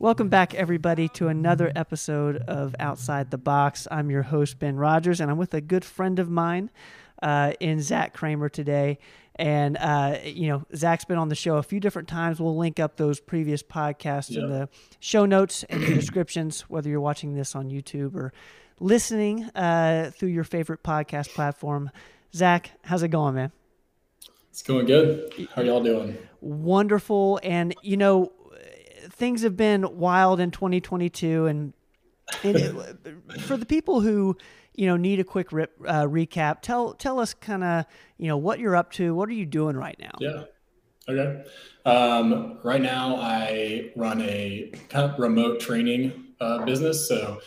Welcome back, everybody, to another episode of Outside the Box. I'm your host, Ben Rogers, and I'm with a good friend of mine uh, in Zach Kramer today. And, uh, you know, Zach's been on the show a few different times. We'll link up those previous podcasts in the show notes and the descriptions, whether you're watching this on YouTube or listening uh, through your favorite podcast platform. Zach, how's it going, man? It's going good. How y'all doing? Wonderful. And, you know, things have been wild in 2022, and, and for the people who you know need a quick rip, uh, recap, tell tell us kind of you know what you're up to. What are you doing right now? Yeah. Okay. Um, right now, I run a kind of remote training uh, business. So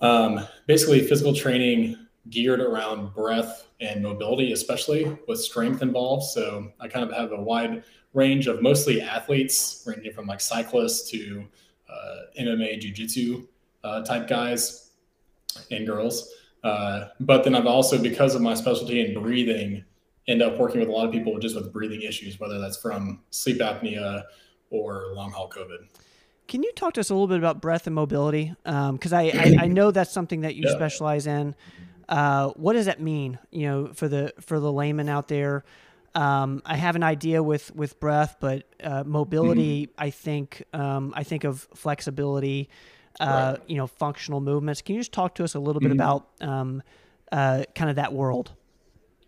um, basically, physical training geared around breath and mobility, especially with strength involved. So I kind of have a wide range of mostly athletes, ranging from like cyclists to uh, MMA, jiu-jitsu uh, type guys and girls. Uh, but then I've also, because of my specialty in breathing, end up working with a lot of people just with breathing issues, whether that's from sleep apnea or long haul COVID. Can you talk to us a little bit about breath and mobility? Because um, I, I, I, know that's something that you yeah. specialize in. Uh, what does that mean? You know, for the for the layman out there, um, I have an idea with with breath, but uh, mobility. Mm-hmm. I think um, I think of flexibility. Uh, right. You know, functional movements. Can you just talk to us a little bit mm-hmm. about um, uh, kind of that world?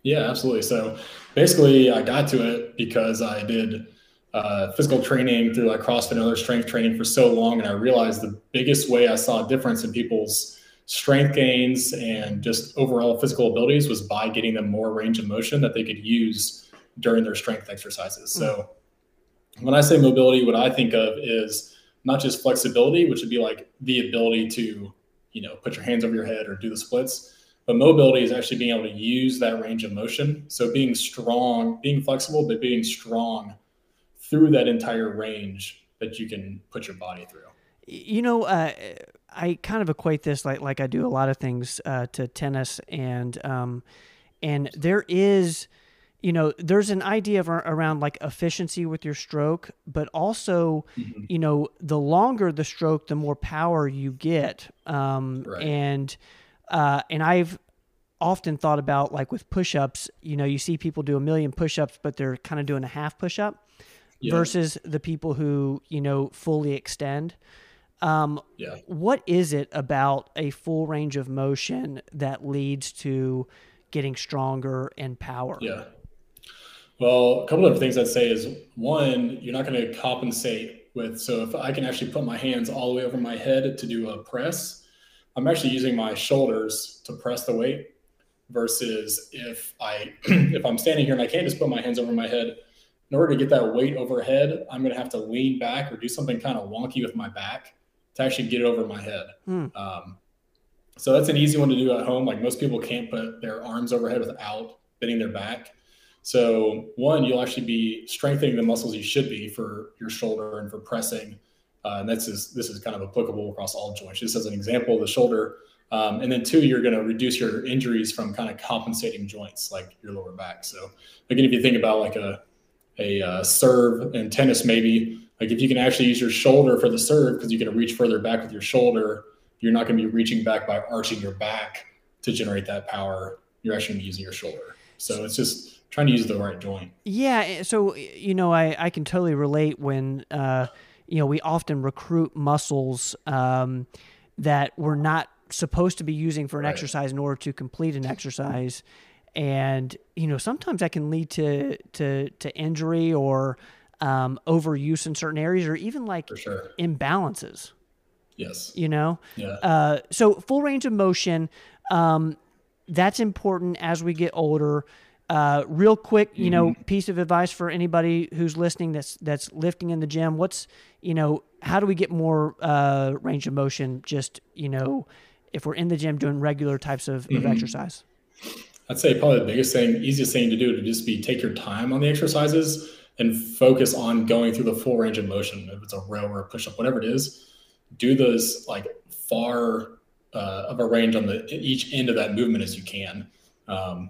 Yeah, absolutely. So basically, I got to it because I did uh, physical training through like CrossFit and other strength training for so long, and I realized the biggest way I saw a difference in people's strength gains and just overall physical abilities was by getting them more range of motion that they could use during their strength exercises. So when I say mobility, what I think of is not just flexibility, which would be like the ability to, you know, put your hands over your head or do the splits, but mobility is actually being able to use that range of motion. So being strong, being flexible, but being strong through that entire range that you can put your body through. You know, uh, I kind of equate this like like I do a lot of things uh, to tennis, and um, and there is you know there's an idea of around like efficiency with your stroke but also mm-hmm. you know the longer the stroke the more power you get um, right. and uh, and i've often thought about like with push-ups you know you see people do a million push-ups but they're kind of doing a half push-up yeah. versus the people who you know fully extend um, yeah. what is it about a full range of motion that leads to getting stronger and power yeah well, a couple of things I'd say is one, you're not going to compensate with. So if I can actually put my hands all the way over my head to do a press, I'm actually using my shoulders to press the weight. Versus if I if I'm standing here and I can't just put my hands over my head, in order to get that weight overhead, I'm going to have to lean back or do something kind of wonky with my back to actually get it over my head. Hmm. Um, so that's an easy one to do at home. Like most people can't put their arms overhead without bending their back. So one, you'll actually be strengthening the muscles you should be for your shoulder and for pressing. Uh, and this is this is kind of applicable across all joints. Just as an example, the shoulder. Um, and then two, you're going to reduce your injuries from kind of compensating joints like your lower back. So again, if you think about like a a uh, serve in tennis, maybe like if you can actually use your shoulder for the serve because you can reach further back with your shoulder, you're not going to be reaching back by arching your back to generate that power. You're actually going to be using your shoulder. So it's just trying to use the right joint. Yeah. Eh, so, you know, I, I can totally relate when, uh, you know, we often recruit muscles um, that we're not supposed to be using for an right. exercise in order to complete an exercise. And, you know, sometimes that can lead to, to, to injury or um, overuse in certain areas or even like sure. imbalances. Yes. You know? Yeah. Uh, so full range of motion, um, that's important as we get older. Uh, real quick, you know, mm-hmm. piece of advice for anybody who's listening that's that's lifting in the gym. What's you know, how do we get more uh, range of motion? Just you know, if we're in the gym doing regular types of, mm-hmm. of exercise. I'd say probably the biggest thing, easiest thing to do to just be take your time on the exercises and focus on going through the full range of motion. If it's a row or a push up, whatever it is, do those like far uh, of a range on the each end of that movement as you can. Um,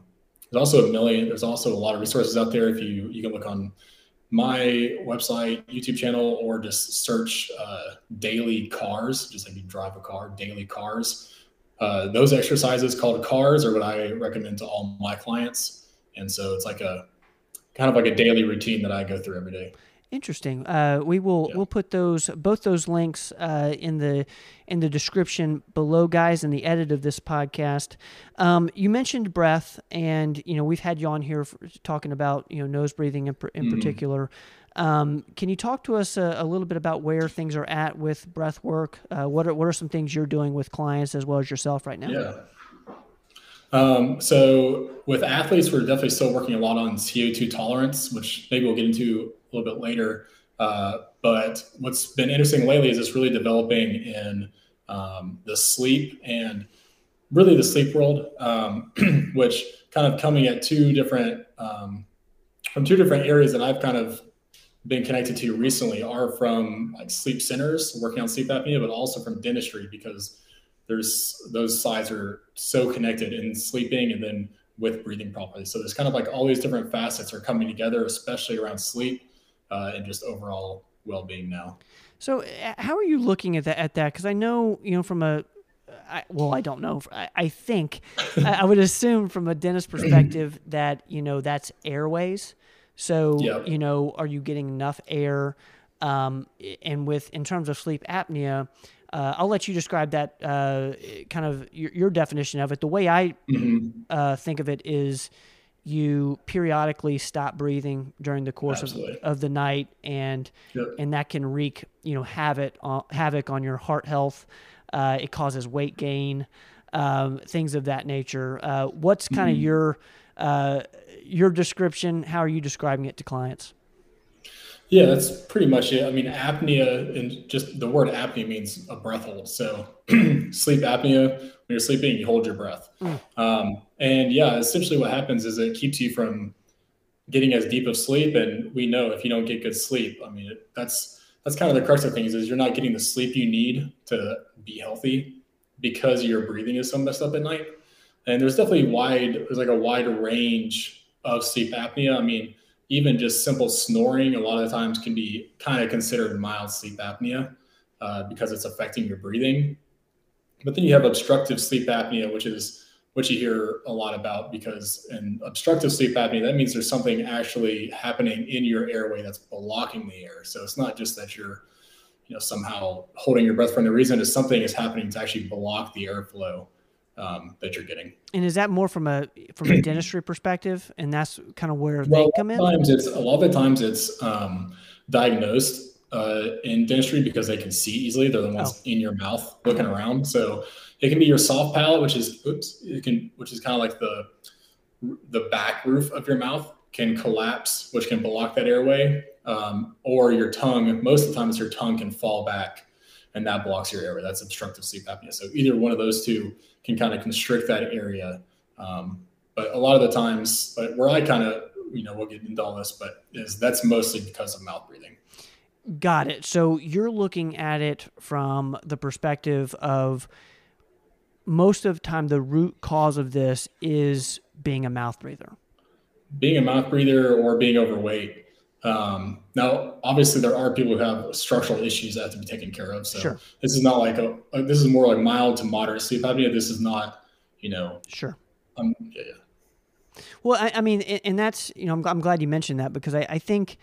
there's also a million. There's also a lot of resources out there. If you you can look on my website, YouTube channel, or just search uh, daily cars, just like you drive a car, daily cars. Uh, those exercises called cars are what I recommend to all my clients. And so it's like a kind of like a daily routine that I go through every day. Interesting. Uh, we will yeah. we'll put those both those links uh, in the in the description below, guys, in the edit of this podcast. Um, you mentioned breath, and you know we've had you on here for, talking about you know nose breathing in, in mm particular. Um, can you talk to us a, a, little bit about where things are at with breath work? Uh, what are what are some things you're doing with clients as well as yourself right now? Yeah. Um, so with athletes, we're definitely still working a lot on CO2 tolerance, which maybe we'll get into a little bit later. Uh, but what's been interesting lately is it's really developing in um, the sleep and really the sleep world, um, which kind of coming at two different um, from two different areas that I've kind of been connected to recently are from like sleep centers working on sleep apnea, but also from dentistry because there's those sides are so connected in sleeping and then with breathing properly. So there's kind of like all these different facets are coming together, especially around sleep uh, and just overall well-being now. So uh, how are you looking at that? At that, because I know you know from a I, well, I don't know. I, I think I would assume from a dentist perspective that you know that's airways. So yep. you know, are you getting enough air? Um, and with in terms of sleep apnea, uh, I'll let you describe that uh, kind of your, your, definition of it. The way I mm-hmm. uh, think of it is you periodically stop breathing during the course of, of the night, and yep. and that can wreak you know havoc on, havoc on your heart health. Uh, it causes weight gain, um, things of that nature. Uh, what's kind of mm-hmm. your uh, your description? How are you describing it to clients? Yeah, that's pretty much it. I mean, apnea and just the word apnea means a breath hold. So sleep apnea, when you're sleeping, you hold your breath. Mm. Um, and yeah, essentially what happens is it keeps you from getting as deep of sleep. And we know if you don't get good sleep, I mean, it, that's that's kind of the crux of things is you're not getting the sleep you need to be healthy because your breathing is so messed up at night. And there's definitely wide, there's like a wide range of sleep apnea. I mean, even just simple snoring a lot of times can be kind of considered mild sleep apnea uh, because it's affecting your breathing. But then you have obstructive sleep apnea, which is what you hear a lot about because in obstructive sleep apnea, that means there's something actually happening in your airway that's blocking the air. So it's not just that you're, you know, somehow holding your breath for no reason. It's something is happening to actually block the airflow um, that you're getting. And is that more from a from a dentistry perspective, and that's kind of where well, they come in? Times it's a lot of the times it's um, diagnosed uh, in dentistry because they can see easily. They're the ones oh. in your mouth looking around. So it can be your soft palate, which is oops, it can which is kind of like the the back roof of your mouth can collapse, which can block that airway, um, or your tongue. Most of the times, your tongue can fall back, and that blocks your airway. That's obstructive sleep apnea. So either one of those two can kind of constrict that area. Um, but a lot of the times, but where I kind of, you know, we'll get into all this, but is that's mostly because of mouth breathing. Got it. So you're looking at it from the perspective of most of the time, the root cause of this is being a mouth breather. Being a mouth breather or being overweight. Um, now, obviously, there are people who have structural issues that have to be taken care of. So sure. this is not like a, this is more like mild to moderate sleep apnea. This is not, you know. Sure. Um, yeah, yeah. Well, I, I, mean, and that's you know, I'm, I'm glad you mentioned that because I, I think.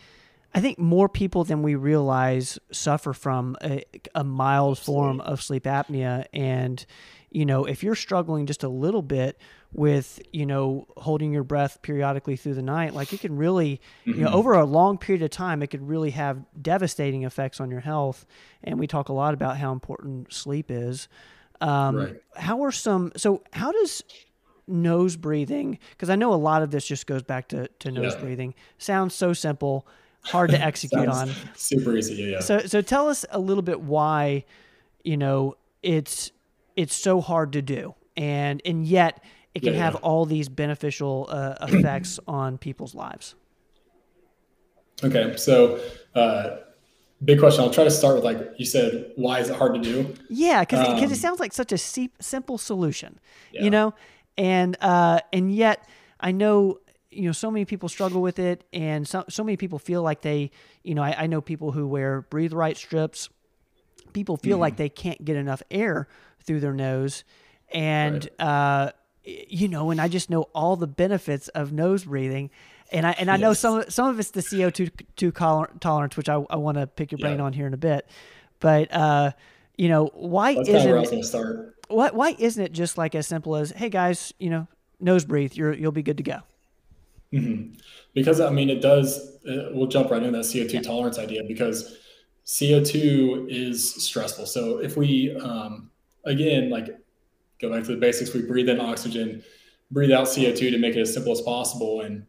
I think more people than we realize suffer from a, a mild Absolutely. form of sleep apnea. And, you know, if you're struggling just a little bit with you know holding your breath periodically through the night like it can really mm-hmm. you know mm-hmm. over a long period of time it could really have devastating effects on your health and we talk a lot about how important sleep is um, right. how are some so how does nose breathing because i know a lot of this just goes back to, to nose yeah. breathing sounds so simple hard to execute on super easy yeah, yeah so so tell us a little bit why you know it's it's so hard to do and and yet it can yeah, have yeah. all these beneficial uh, effects on people's lives. Okay, so uh, big question. I'll try to start with like you said. Why is it hard to do? Yeah, because um, it sounds like such a simple solution, yeah. you know, and uh, and yet I know you know so many people struggle with it and so, so many people feel like they you know I, I know people who wear breathe right strips people feel mm-hmm. like they can't get enough air through their nose and right. uh, you know and i just know all the benefits of nose breathing and i and i yes. know some some of it's the co2 two tolerance which i, I want to pick your brain yeah. on here in a bit but uh, you know why That's isn't why, why isn't it just like as simple as hey guys you know nose breathe you're you'll be good to go Mm-hmm. Because I mean, it does. Uh, we'll jump right into that CO2 yeah. tolerance idea because CO2 is stressful. So if we, um, again, like go back to the basics, we breathe in oxygen, breathe out CO2 to make it as simple as possible. And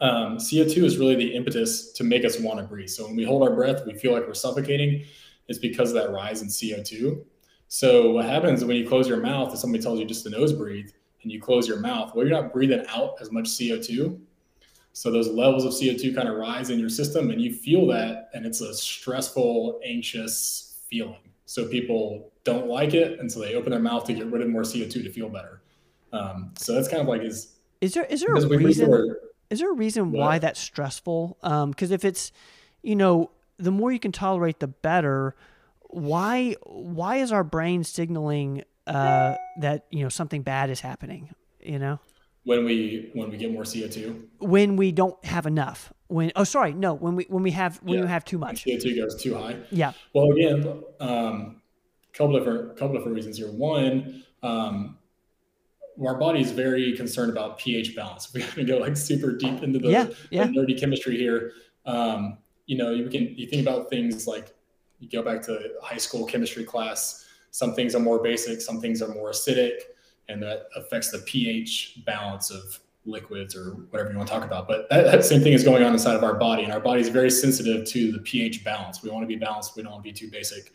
um, CO2 is really the impetus to make us want to breathe. So when we hold our breath, we feel like we're suffocating. It's because of that rise in CO2. So what happens when you close your mouth, and somebody tells you just to nose breathe, and you close your mouth, well, you're not breathing out as much CO2. So those levels of CO2 kind of rise in your system and you feel that. And it's a stressful, anxious feeling. So people don't like it. And so they open their mouth to get rid of more CO2 to feel better. Um, so that's kind of like is, is there, is there a reason, is there a reason why that's stressful? Um, cause if it's, you know, the more you can tolerate, the better. Why, why is our brain signaling uh, that you know something bad is happening. You know, when we when we get more CO two, when we don't have enough. When oh sorry no when we when we have when yeah. we have too much CO two goes too high. Yeah. Well, again, um, couple different couple different reasons here. One, um, our body is very concerned about pH balance. We have to go like super deep into the, yeah, yeah. the nerdy chemistry here. Um, you know, you can you think about things like you go back to high school chemistry class some things are more basic, some things are more acidic, and that affects the pH balance of liquids or whatever you want to talk about. But that, that, same thing is going on inside of our body, and our body is very sensitive to the pH balance. We want to be balanced. We don't want to be too basic,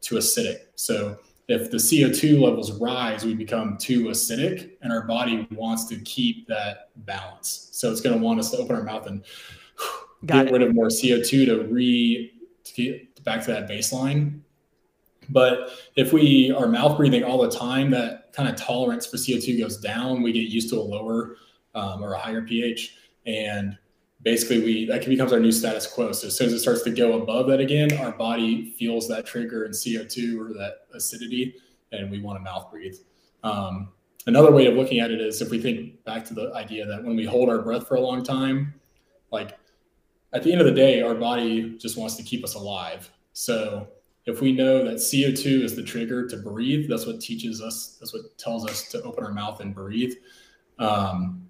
too acidic. So if the CO2 levels rise, we become too acidic, and our body wants to keep that balance. So it's going to want us to open our mouth and Got get it. rid of more CO2 to re to get back to that baseline but if we are mouth breathing all the time, that kind of tolerance for CO2 goes down. We get used to a lower um, or a higher pH. And basically we that becomes our new status quo. So as soon as it starts to go above that again, our body feels that trigger in CO2 or that acidity, and we want to mouth breathe. Um, another way of looking at it is if we think back to the idea that when we hold our breath for a long time, like at the end of the day, our body just wants to keep us alive. So if we know that CO2 is the trigger to breathe, that's what teaches us, that's what tells us to open our mouth and breathe. Um,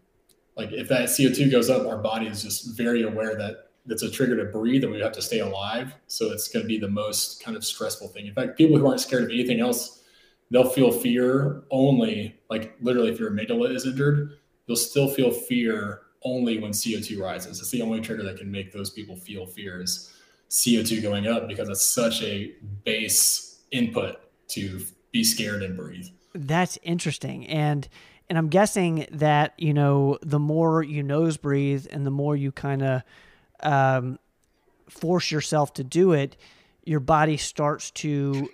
like if that CO2 goes up, our body is just very aware that it's a trigger to breathe and we have to stay alive. So it's going to be the most kind of stressful thing. In fact, people who aren't scared of anything else, they'll feel fear only, like literally if your amygdala is injured, you'll still feel fear only when CO2 rises. It's the only trigger that can make those people feel fears. CO2 going up because it's such a base input to be scared and breathe. That's interesting. And and I'm guessing that, you know, the more you nose breathe and the more you kind of um, force yourself to do it, your body starts to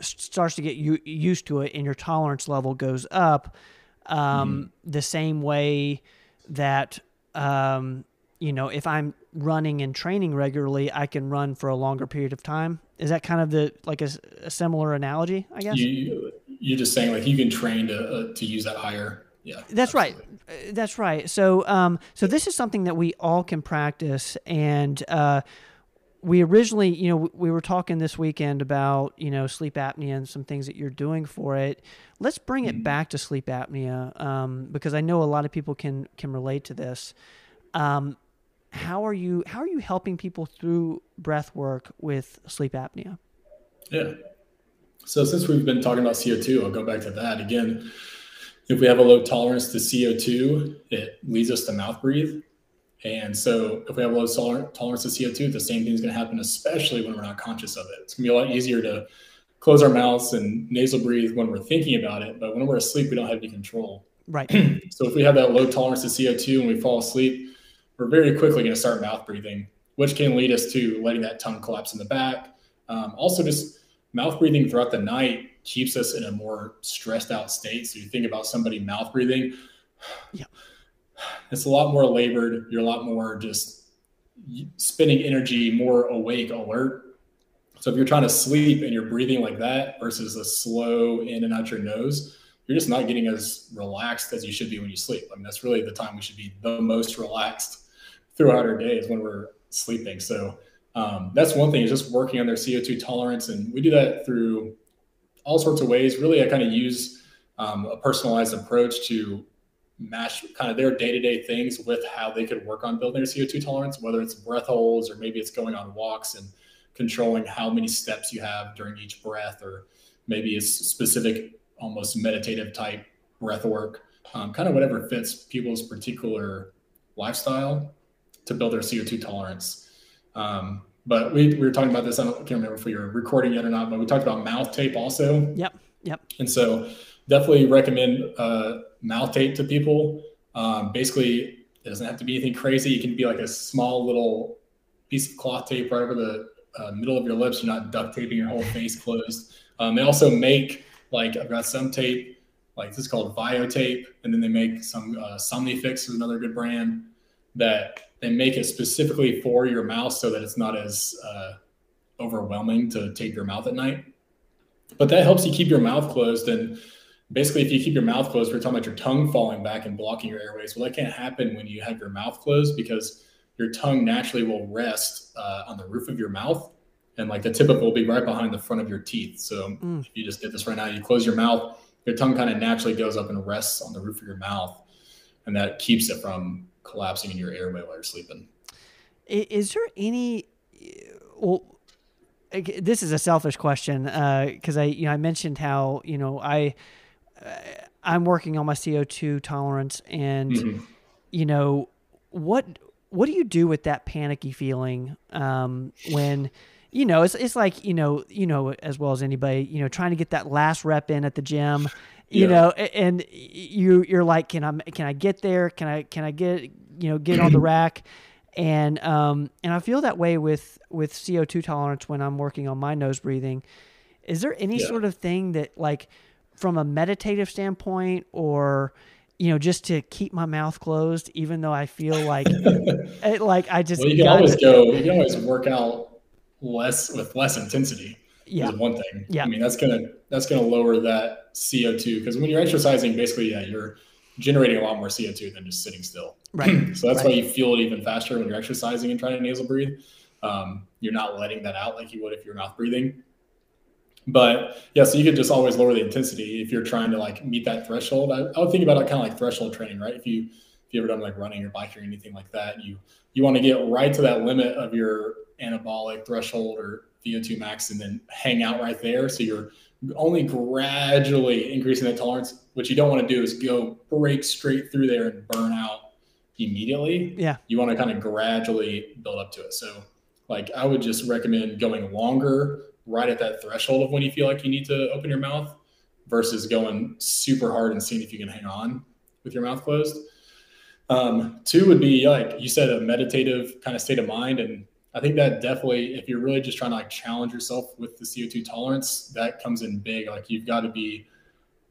starts to get used to it and your tolerance level goes up um, mm. the same way that um, you know if i'm running and training regularly, I can run for a longer period of time. Is that kind of the like a, a similar analogy? I guess you, you're just saying like you can train to uh, to use that higher. Yeah, that's absolutely. right. Uh, that's right. So, um, so this is something that we all can practice, and uh, we originally, you know, we were talking this weekend about you know sleep apnea and some things that you're doing for it. Let's bring it mm-hmm. back to sleep apnea um, because I know a lot of people can can relate to this. Um, how are you how are you helping people through breath work with sleep apnea? Yeah. So since we've been talking about CO2, I'll go back to that again. If we have a low tolerance to CO2, it leads us to mouth breathe. And so if we have a low tolerance to CO2, the same thing is going to happen, especially when we're not conscious of it. It's going to be a lot easier to close our mouths and nasal breathe when we're thinking about it. But when we're asleep, we don't have any control. Right. so if we have that low tolerance to CO2 and we fall asleep, we're very quickly going to start mouth breathing, which can lead us to letting that tongue collapse in the back. Um, also, just mouth breathing throughout the night keeps us in a more stressed out state. So you think about somebody mouth breathing. Yeah. it's a lot more labored. You're a lot more just spending energy, more awake, alert. So if you're trying to sleep and you're breathing like that versus a slow in and out your nose, you're just not getting as relaxed as you should be when you sleep. I mean, that's really the time we should be the most relaxed throughout our days when we're sleeping. So um, that's one thing is just working on their CO2 tolerance. And we do that through all sorts of ways. Really, I kind of use um, a personalized approach to match kind of their day-to-day things with how they could work on building their CO2 tolerance, whether it's breath holds or maybe it's going on walks and controlling how many steps you have during each breath, or maybe it's specific, almost meditative type breath work, um, kind of whatever fits people's particular lifestyle to build their CO2 tolerance. Um, but we, we were talking about this. I, don't, I can't remember if we were recording yet or not, but we talked about mouth tape also. Yep. Yep. And so definitely recommend uh, mouth tape to people. Um, basically, it doesn't have to be anything crazy. It can be like a small little piece of cloth tape right over the uh, middle of your lips. You're not duct taping your whole face closed. Um, they also make like I've got some tape, like this is called Vio tape, and then they make some uh, Somnifix is another good brand that they make it specifically for your mouth so that it's not as uh, overwhelming to tape your mouth at night. But that helps you keep your mouth closed. And basically, if you keep your mouth closed, we're talking about your tongue falling back and blocking your airways. Well, that can't happen when you have your mouth closed because your tongue naturally will rest uh, on the roof of your mouth. And like the tip of it will be right behind the front of your teeth. So mm. if you just did this right now, you close your mouth, your tongue kind of naturally goes up and rests on the roof of your mouth. And that keeps it from collapsing in your airway while you're sleeping. Is there any, well, this is a selfish question because uh, I, you know, I mentioned how, you know, I, uh, I'm working on my CO2 tolerance and, mm-hmm. you know, what, what do you do with that panicky feeling um, when, you know, it's, it's like, you know, you know, as well as anybody, you know, trying to get that last rep in at the gym you yeah. know and you you're like can i can i get there can i can i get you know get on the rack and um and i feel that way with with co2 tolerance when i'm working on my nose breathing is there any yeah. sort of thing that like from a meditative standpoint or you know just to keep my mouth closed even though i feel like it, like i just well, you can always go you can always work out less with less intensity yeah. is one thing. Yeah. I mean, that's gonna that's gonna lower that CO2 because when you're exercising, basically, yeah, you're generating a lot more CO2 than just sitting still. Right. so that's right. why you feel it even faster when you're exercising and trying to nasal breathe. Um, you're not letting that out like you would if you're mouth breathing. But yeah, so you could just always lower the intensity if you're trying to like meet that threshold. I, I would think about it kind of like threshold training, right? If you if you ever done like running or biking or anything like that, you you want to get right to that limit of your anaerobic threshold or VO2 max and then hang out right there. So you're only gradually increasing that tolerance. What you don't want to do is go break straight through there and burn out immediately. Yeah. You want to kind of gradually build up to it. So like I would just recommend going longer right at that threshold of when you feel like you need to open your mouth versus going super hard and seeing if you can hang on with your mouth closed. Um, two would be like you said, a meditative kind of state of mind. And I think that definitely, if you're really just trying to like challenge yourself with the CO2 tolerance, that comes in big. Like you've got to be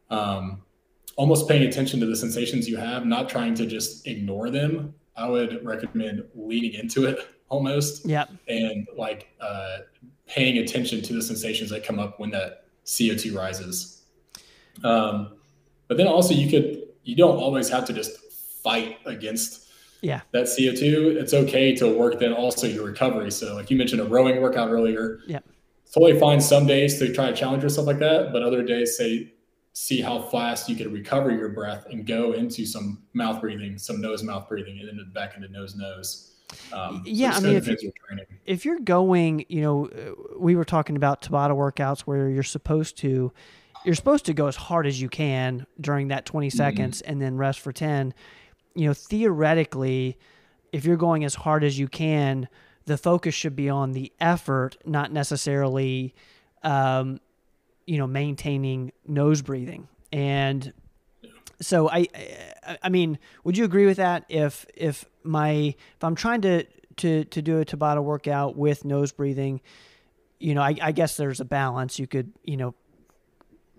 um, almost paying attention to the sensations you have, not trying to just ignore them. I would recommend leaning into it almost. Yeah. And like uh, paying attention to the sensations that come up when that CO2 rises. Um, but then also you could, you don't always have to just fight against yeah. That co2 it's okay to work then also your recovery. So like you mentioned a rowing workout earlier. Yeah. Totally fine some days to try to challenge yourself like that but other days say see how fast you can recover your breath and go into some mouth breathing some nose mouth breathing and then back into nose nose. Um, yeah, so I mean, if, you, if you're going, you know, we were talking about Tabata workouts where you're supposed to, you're supposed to go as hard as you can during that 20 mm-hmm. seconds mm-hmm. and then rest for 10 you know, theoretically, if you're going as hard as you can, the focus should be on the effort, not necessarily, um, you know, maintaining nose breathing. And so I, I mean, would you agree with that? If if my if I'm trying to to to do a Tabata workout with nose breathing, you know, I, I guess there's a balance. You could, you know,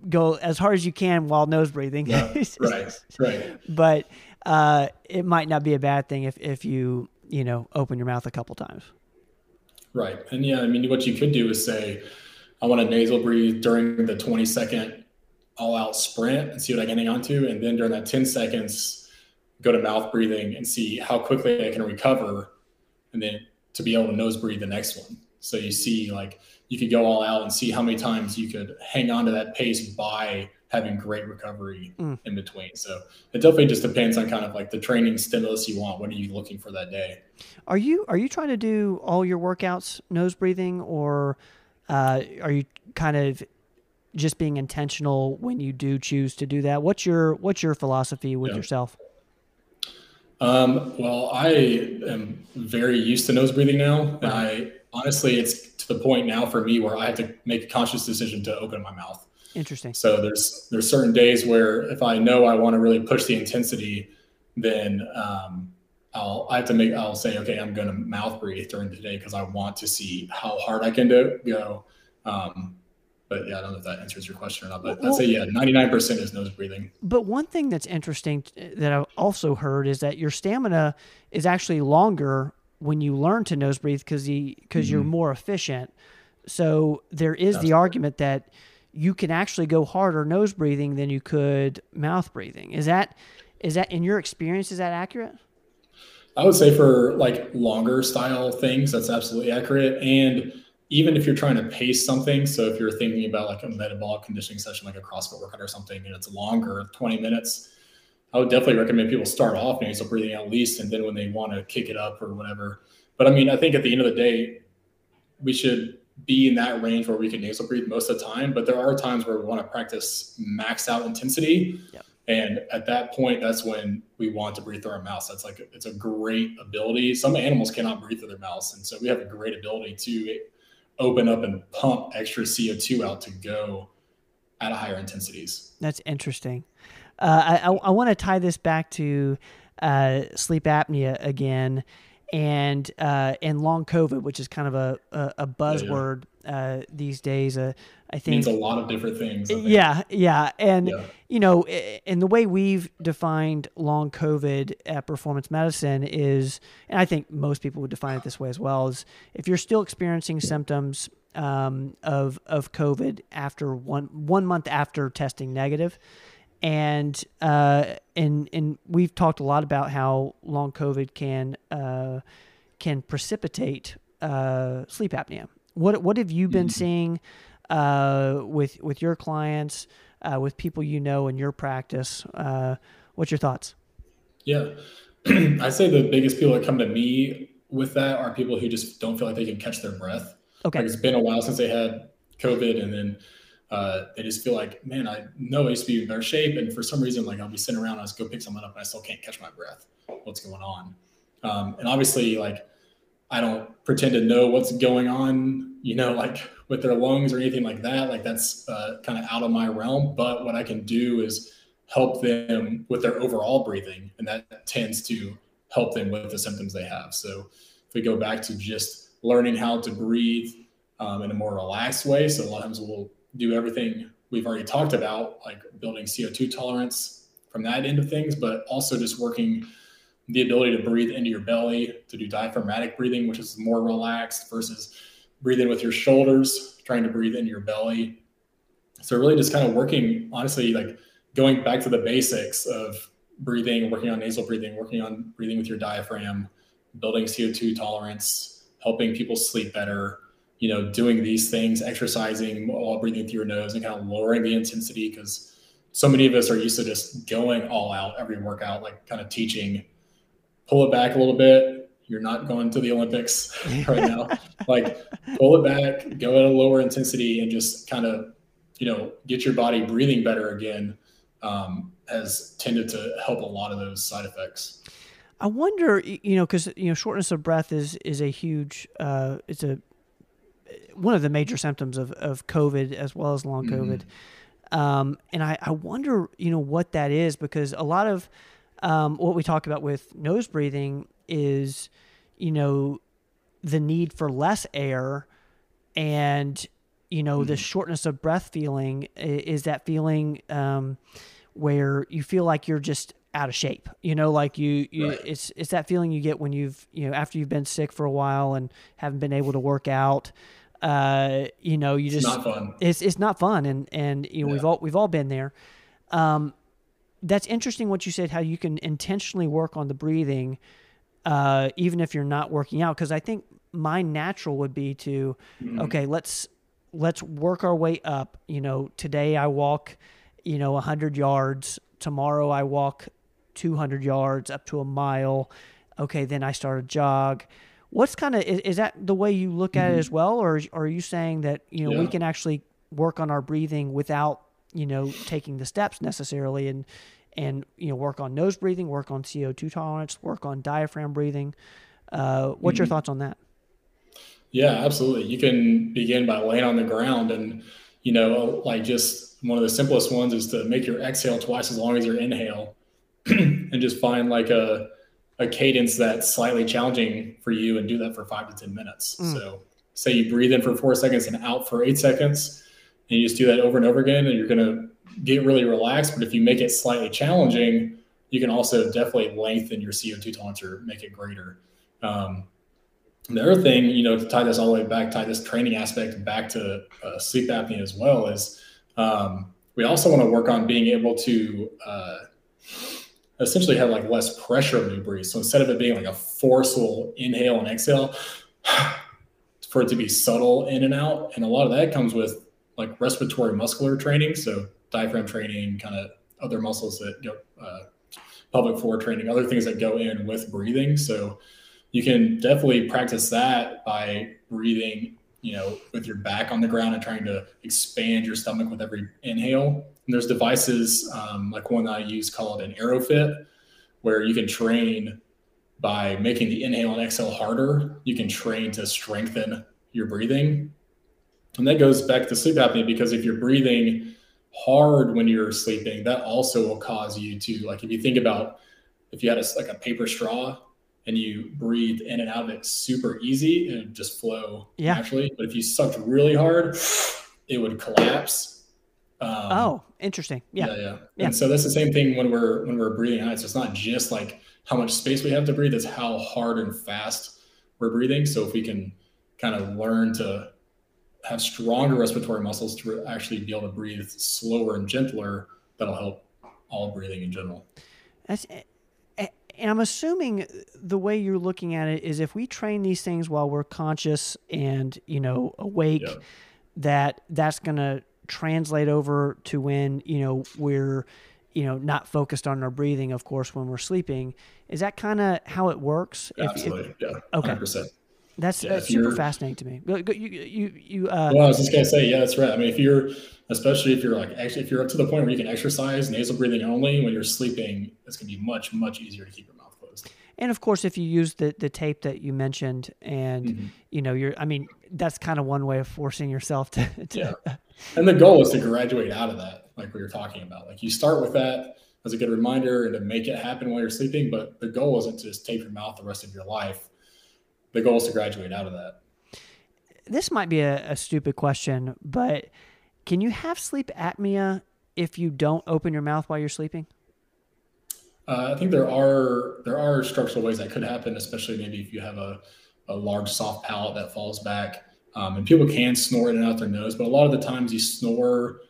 go as hard as you can while nose breathing. Yeah, right, right. but uh, it might not be a bad thing if if you you know open your mouth a couple times. Right, and yeah, I mean, what you could do is say, I want to nasal breathe during the 20 second all out sprint and see what I can hang on to, and then during that 10 seconds, go to mouth breathing and see how quickly I can recover, and then to be able to nose breathe the next one. So you see, like, you could go all out and see how many times you could hang on to that pace by having great recovery mm. in between. So it definitely just depends on kind of like the training stimulus you want. What are you looking for that day? Are you are you trying to do all your workouts nose breathing, or uh, are you kind of just being intentional when you do choose to do that? What's your what's your philosophy with yeah. yourself? Um, well, I am very used to nose breathing now, and I honestly, it's to the point now for me where I have to make a conscious decision to open my mouth. Interesting. So there's there's certain days where if I know I want to really push the intensity, then um, I'll I have to make I'll say okay I'm going to mouth breathe during the day because I want to see how hard I can do go. Um, but yeah, I don't know if that answers your question or not. But well, I'd say yeah, 99% is nose breathing. But one thing that's interesting that I've also heard is that your stamina is actually longer when you learn to nose breathe because because mm-hmm. you're more efficient. So there is that's the argument that you can actually go harder nose breathing than you could mouth breathing. Is that is that in your experience is that accurate? I would say for like longer style things, that's absolutely accurate. And even if you're trying to pace something, so if you're thinking about like a metabolic conditioning session, like a CrossFit workout or something, and it's longer, 20 minutes, I would definitely recommend people start off nasal breathing at least, and then when they want to kick it up or whatever. But I mean, I think at the end of the day, we should be in that range where we can nasal breathe most of the time. But there are times where we want to practice max out intensity. Yep. And at that point, that's when we want to breathe through our mouths. That's like it's a great ability. Some animals cannot breathe through their mouths, and so we have a great ability to open up and pump extra CO2 out to go at higher intensities. That's interesting. Uh, I, I want to tie this back to uh, sleep apnea again and uh, and long COVID, which is kind of a a, a buzzword yeah. Uh, these days. Uh, I think means a lot of different things. Yeah, yeah, and yeah. you know, and the way we've defined long COVID at Performance Medicine is, and I think most people would define it this way as well, is if you're still experiencing symptoms um, of of COVID after one one month after testing negative and uh, and and we've talked a lot about how long COVID can uh, can precipitate uh, sleep apnea. What what have you been mm-hmm. seeing uh, with with your clients, uh, with people you know in your practice? Uh, what's your thoughts? Yeah, I say the biggest people that come to me with that are people who just don't feel like they can catch their breath. Okay, like it's been a while since they had COVID, and then uh, they just feel like, man, I know I used to be in better shape, and for some reason, like I'll be sitting around, I just go pick someone up, and I still can't catch my breath. What's going on? Um, and obviously, like I don't pretend to know what's going on, you know, like with their lungs or anything like that. Like that's uh, kind of out of my realm. But what I can do is help them with their overall breathing, and that tends to help them with the symptoms they have. So if we go back to just learning how to breathe um, in a more relaxed way, so a lot of times we'll do everything we've already talked about, like building CO2 tolerance from that end of things, but also just working the ability to breathe into your belly, to do diaphragmatic breathing, which is more relaxed versus breathing with your shoulders, trying to breathe into your belly. So really just kind of working, honestly, like going back to the basics of breathing, working on nasal breathing, working on breathing with your diaphragm, building CO2 tolerance, helping people sleep better, you know, doing these things, exercising while breathing through your nose and kind of lowering the intensity because so many of us are used to just going all out every workout, like kind of teaching, pull it back a little bit. You're not going to the Olympics right now. like pull it back, go at a lower intensity and just kind of, you know, get your body breathing better again um, has tended to help a lot of those side effects. I wonder, you know, because you know, shortness of breath is is a huge, uh, it's a one of the major symptoms of, of COVID as well as long COVID. Mm-hmm. Um, and I, I wonder, you know, what that is because a lot of um, what we talk about with nose breathing is, you know, the need for less air and, you know, mm-hmm. the shortness of breath feeling is that feeling um, where you feel like you're just out of shape. You know, like you, you Right. it's it's that feeling you get when you've you know after you've been sick for a while and haven't been able to work out. Uh, you know, you It's just not fun. it's it's not fun, and and you know we've all we've all been there. Um, that's interesting what you said. How you can intentionally work on the breathing, uh, even if you're not working out. Because I think my natural would be to, Mm-hmm. okay, let's let's work our way up. You know, today I walk, you know, hundred yards. Tomorrow I walk two hundred yards up to a mile. Okay, then I start a jog. What's kind of is, is that the way you look at it as well, or, or are you saying that you know we Mm-hmm. Can actually work on our breathing without you know taking the steps necessarily and and you know work on nose breathing, work on CO two tolerance, work on diaphragm breathing. Uh, what's Mm-hmm. your thoughts on that? Yeah, absolutely. You can begin by laying on the ground and, you know, like just one of the simplest ones is to make your exhale twice as long as your inhale and just find like a, a cadence that's slightly challenging for you and do that for five to 10 minutes. Mm. So, say you breathe in for four seconds and out for eight seconds, and you just do that over and over again, and you're going to get really relaxed. But if you make it slightly challenging, you can also definitely lengthen your CO2 tolerance or make it greater. Um, the other thing, you know, to tie this all the way back, tie this training aspect back to uh, sleep apnea as well, is um, we also want to work on being able to uh, essentially have like less pressure when you breathe. So instead of it being like a forceful inhale and exhale, for it to be subtle in and out, and a lot of that comes with like respiratory muscular training, so diaphragm training, kind of other muscles that go uh, pelvic floor training, other things that go in with breathing. So you can definitely practice that by breathing, you know, with your back on the ground and trying to expand your stomach with every inhale. And there's devices um, like one that I use called an Airofit, where you can train by making the inhale and exhale harder. You can train to strengthen your breathing. And that goes back to sleep apnea because if you're breathing hard when you're sleeping, that also will cause you to, like, if you think about if you had a, like a paper straw and you breathe in and out of it super easy, it just flow Yeah. naturally. But if you sucked really hard, it would collapse. Um, oh, interesting. Yeah. yeah, yeah. Yeah. And so that's the same thing when we're when we're breathing out. So it's not just like how much space we have to breathe; it's how hard and fast we're breathing. So if we can kind of learn to have stronger respiratory muscles to actually be able to breathe slower and gentler, that'll help all breathing in general. That's, and I'm assuming the way you're looking at it is if we train these things while we're conscious and you know awake, Yeah. that that's going to translate over to when you know we're you know not focused on our breathing. Of course, when we're sleeping, is that kind of how it works? If- if- Absolutely, yeah, Okay. hundred percent. That's Yeah, that's super fascinating to me. You you you, uh, Well, I was just gonna say, yeah, that's right. I mean, if you're, especially if you're like, actually, if you're up to the point where you can exercise nasal breathing only when you're sleeping, it's gonna be much, much easier to keep your mouth closed. And of course, if you use the, the tape that you mentioned, and Mhm. you know, you're, I mean, that's kind of one way of forcing yourself to, to Yeah. And the goal is to graduate out of that, like we were talking about. Like you start with that as a good reminder and to make it happen while you're sleeping, but the goal isn't to just tape your mouth the rest of your life. The goal is to graduate out of that. this might be a, a stupid question, but can you have sleep apnea if you don't open your mouth while you're sleeping? Uh, I think there are there are structural ways that could happen, especially maybe if you have a, a large soft palate that falls back. Um, and people can snore in and out their nose, but a lot of the times you snore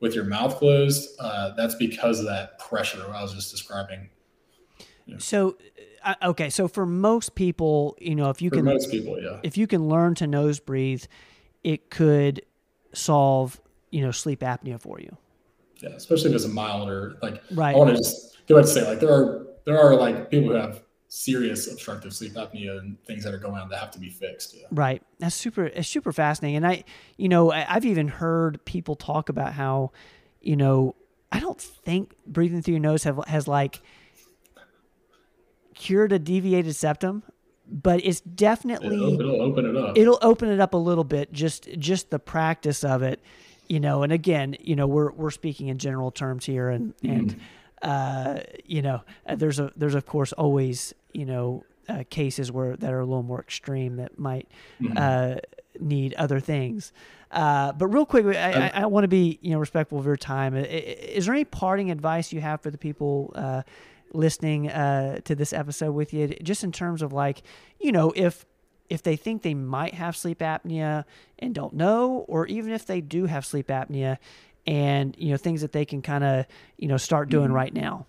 with your mouth closed. Uh, that's because of that pressure I was just describing. So, uh, okay, so for most people, you know, if you For can, most people, yeah. if you can learn to nose breathe, it could solve, you know, sleep apnea for you. Yeah, especially if it's a milder, like Right. I want to just go ahead and say, like there are there are like people who have serious obstructive sleep apnea and things that are going on that have to be fixed. Yeah. Right. That's super. It's super fascinating. And I, you know, I- I've even heard people talk about how, you know, I don't think breathing through your nose have has like cured a deviated septum, but it's definitely It'll, it'll open it up. it'll open it up a little bit. Just just the practice of it, you know. And again, you know, we're we're speaking in general terms here, and and uh, you know, uh, there's a there's of course always you know uh, cases where that are a little more extreme that might Mhm. uh, need other things. Uh, but real quick, I, I, I want to be you know respectful of your time. Is there any parting advice you have for the people uh, listening uh, to this episode with you, just in terms of like, you know, if if they think they might have sleep apnea and don't know, or even if they do have sleep apnea and you know things that they can kind of you know start doing mm-hmm. right now.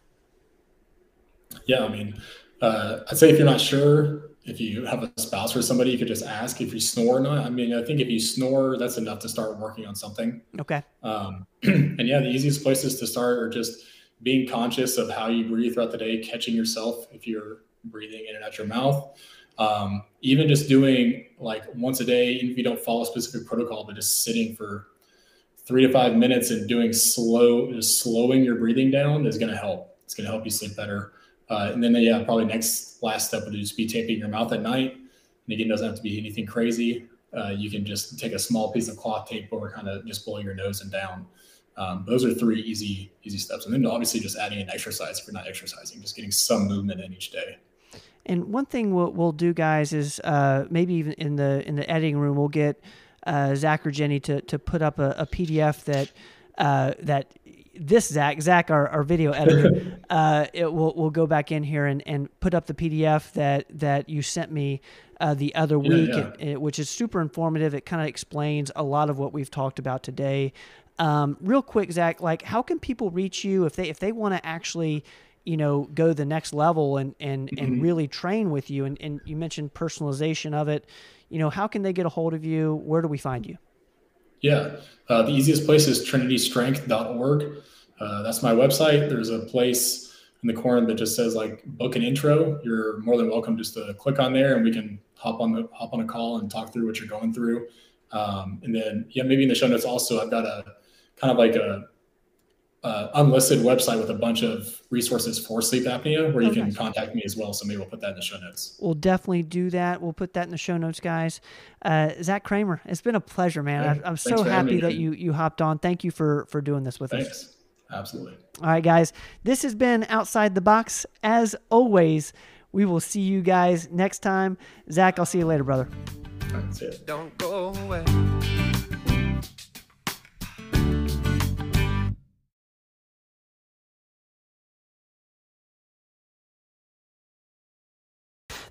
Yeah, I mean, uh, I'd say if you're not sure, if you have a spouse or somebody, you could just ask if you snore or not. I mean, I think if you snore, that's enough to start working on something. Okay. Um, and yeah, the easiest places to start are just being conscious of how you breathe throughout the day, catching yourself if you're breathing in and out your mouth. Um, even just doing like once a day, even if you don't follow a specific protocol, but just sitting for three to five minutes and doing slow, just slowing your breathing down is going to help. It's going to help you sleep better. Uh, and then, yeah, probably next last step would just be taping your mouth at night. And again, doesn't have to be anything crazy. Uh, you can just take a small piece of cloth tape over kind of just below your nose and down. Um, those are three easy, easy steps. And then obviously just adding in exercise if you're not exercising, just getting some movement in each day. And one thing we'll, we'll do, guys, is uh, maybe even in the in the editing room, we'll get uh, Zach or Jenny to to put up a, a PDF that uh, that this Zach, Zach, our, our video editor, uh, it will will go back in here and, and put up the PDF that that you sent me uh, the other week, yeah. It, which is super informative. It kind of explains a lot of what we've talked about today. Um, real quick, Zach, like how can people reach you if they if they want to actually you know go the next level and and mm-hmm. and really train with you and, and you mentioned personalization of it you know how can they get a hold of you where do we find you yeah, uh, the easiest place is trinitystrength.org. Uh, that's my website. There's a place in the corner that just says like book an intro. You're more than welcome just to click on there, and we can hop on the hop on a call and talk through what you're going through. Um, and then yeah, maybe in the show notes also I've got a kind of like a uh, unlisted website with a bunch of resources for sleep apnea where you can contact me as well. So maybe we'll put that in the show notes. We'll definitely do that. We'll put that in the show notes, guys. Uh, Zach Kramer, it's been a pleasure, man. I, am so happy that you you hopped on. Thank you for for doing this with Thanks. us. Absolutely. All right, guys. This has been outside the box. As always, we will see you guys next time. Zach, I'll see you later, brother. That's it. Don't go away.